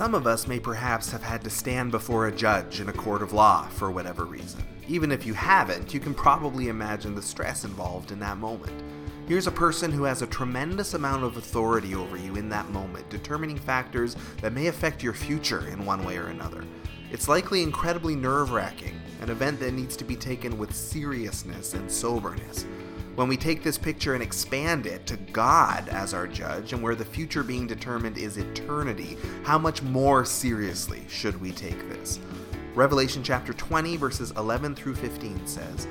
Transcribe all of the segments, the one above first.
Some of us may perhaps have had to stand before a judge in a court of law for whatever reason. Even if you haven't, you can probably imagine the stress involved in that moment. Here's a person who has a tremendous amount of authority over you in that moment, determining factors that may affect your future in one way or another. It's likely incredibly nerve wracking, an event that needs to be taken with seriousness and soberness. When we take this picture and expand it to God as our judge, and where the future being determined is eternity, how much more seriously should we take this? Revelation chapter 20, verses 11 through 15 says,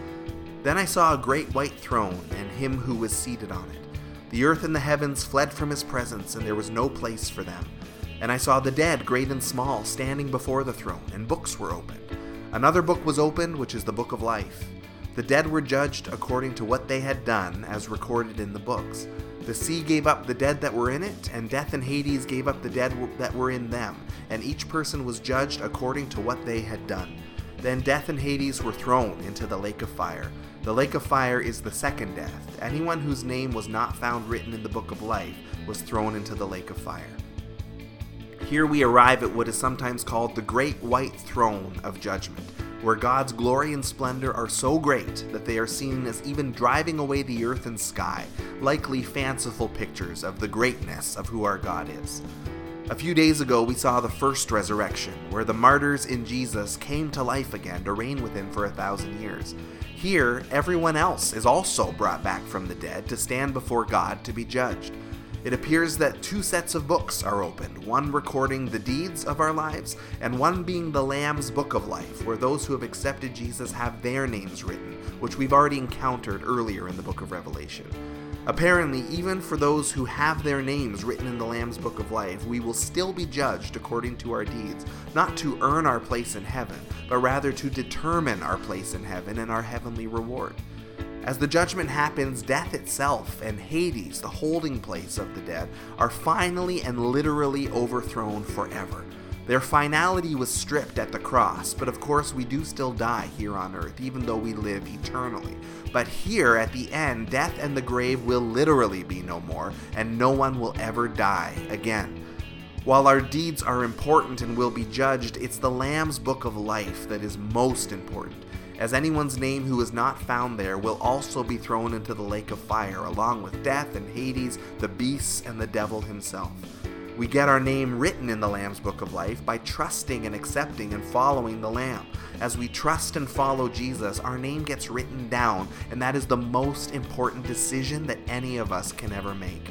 Then I saw a great white throne, and him who was seated on it. The earth and the heavens fled from his presence, and there was no place for them. And I saw the dead, great and small, standing before the throne, and books were opened. Another book was opened, which is the book of life. The dead were judged according to what they had done, as recorded in the books. The sea gave up the dead that were in it, and death and Hades gave up the dead that were in them, and each person was judged according to what they had done. Then death and Hades were thrown into the lake of fire. The lake of fire is the second death. Anyone whose name was not found written in the book of life was thrown into the lake of fire. Here we arrive at what is sometimes called the Great White Throne of Judgment where God's glory and splendor are so great that they are seen as even driving away the earth and sky, likely fanciful pictures of the greatness of who our God is. A few days ago, we saw the first resurrection, where the martyrs in Jesus came to life again to reign with him for a thousand years. Here, everyone else is also brought back from the dead to stand before God to be judged. It appears that two sets of books are opened one recording the deeds of our lives, and one being the Lamb's Book of Life, where those who have accepted Jesus have their names written, which we've already encountered earlier in the book of Revelation. Apparently, even for those who have their names written in the Lamb's Book of Life, we will still be judged according to our deeds, not to earn our place in heaven, but rather to determine our place in heaven and our heavenly reward. As the judgment happens, death itself and Hades, the holding place of the dead, are finally and literally overthrown forever. Their finality was stripped at the cross, but of course we do still die here on earth, even though we live eternally. But here at the end, death and the grave will literally be no more, and no one will ever die again. While our deeds are important and will be judged, it's the Lamb's book of life that is most important as anyone's name who is not found there will also be thrown into the lake of fire, along with death and Hades, the beasts, and the devil himself. We get our name written in the Lamb's Book of Life by trusting and accepting and following the Lamb. As we trust and follow Jesus, our name gets written down, and that is the most important decision that any of us can ever make.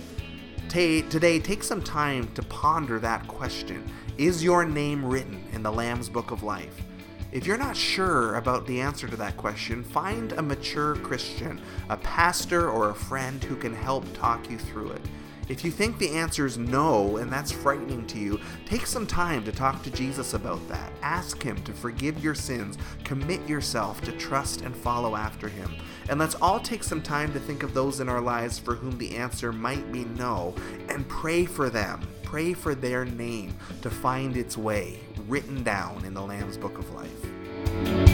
Today, take some time to ponder that question Is your name written in the Lamb's Book of Life? If you're not sure about the answer to that question, find a mature Christian, a pastor, or a friend who can help talk you through it. If you think the answer is no and that's frightening to you, take some time to talk to Jesus about that. Ask Him to forgive your sins. Commit yourself to trust and follow after Him. And let's all take some time to think of those in our lives for whom the answer might be no and pray for them. Pray for their name to find its way written down in the Lamb's Book of Life.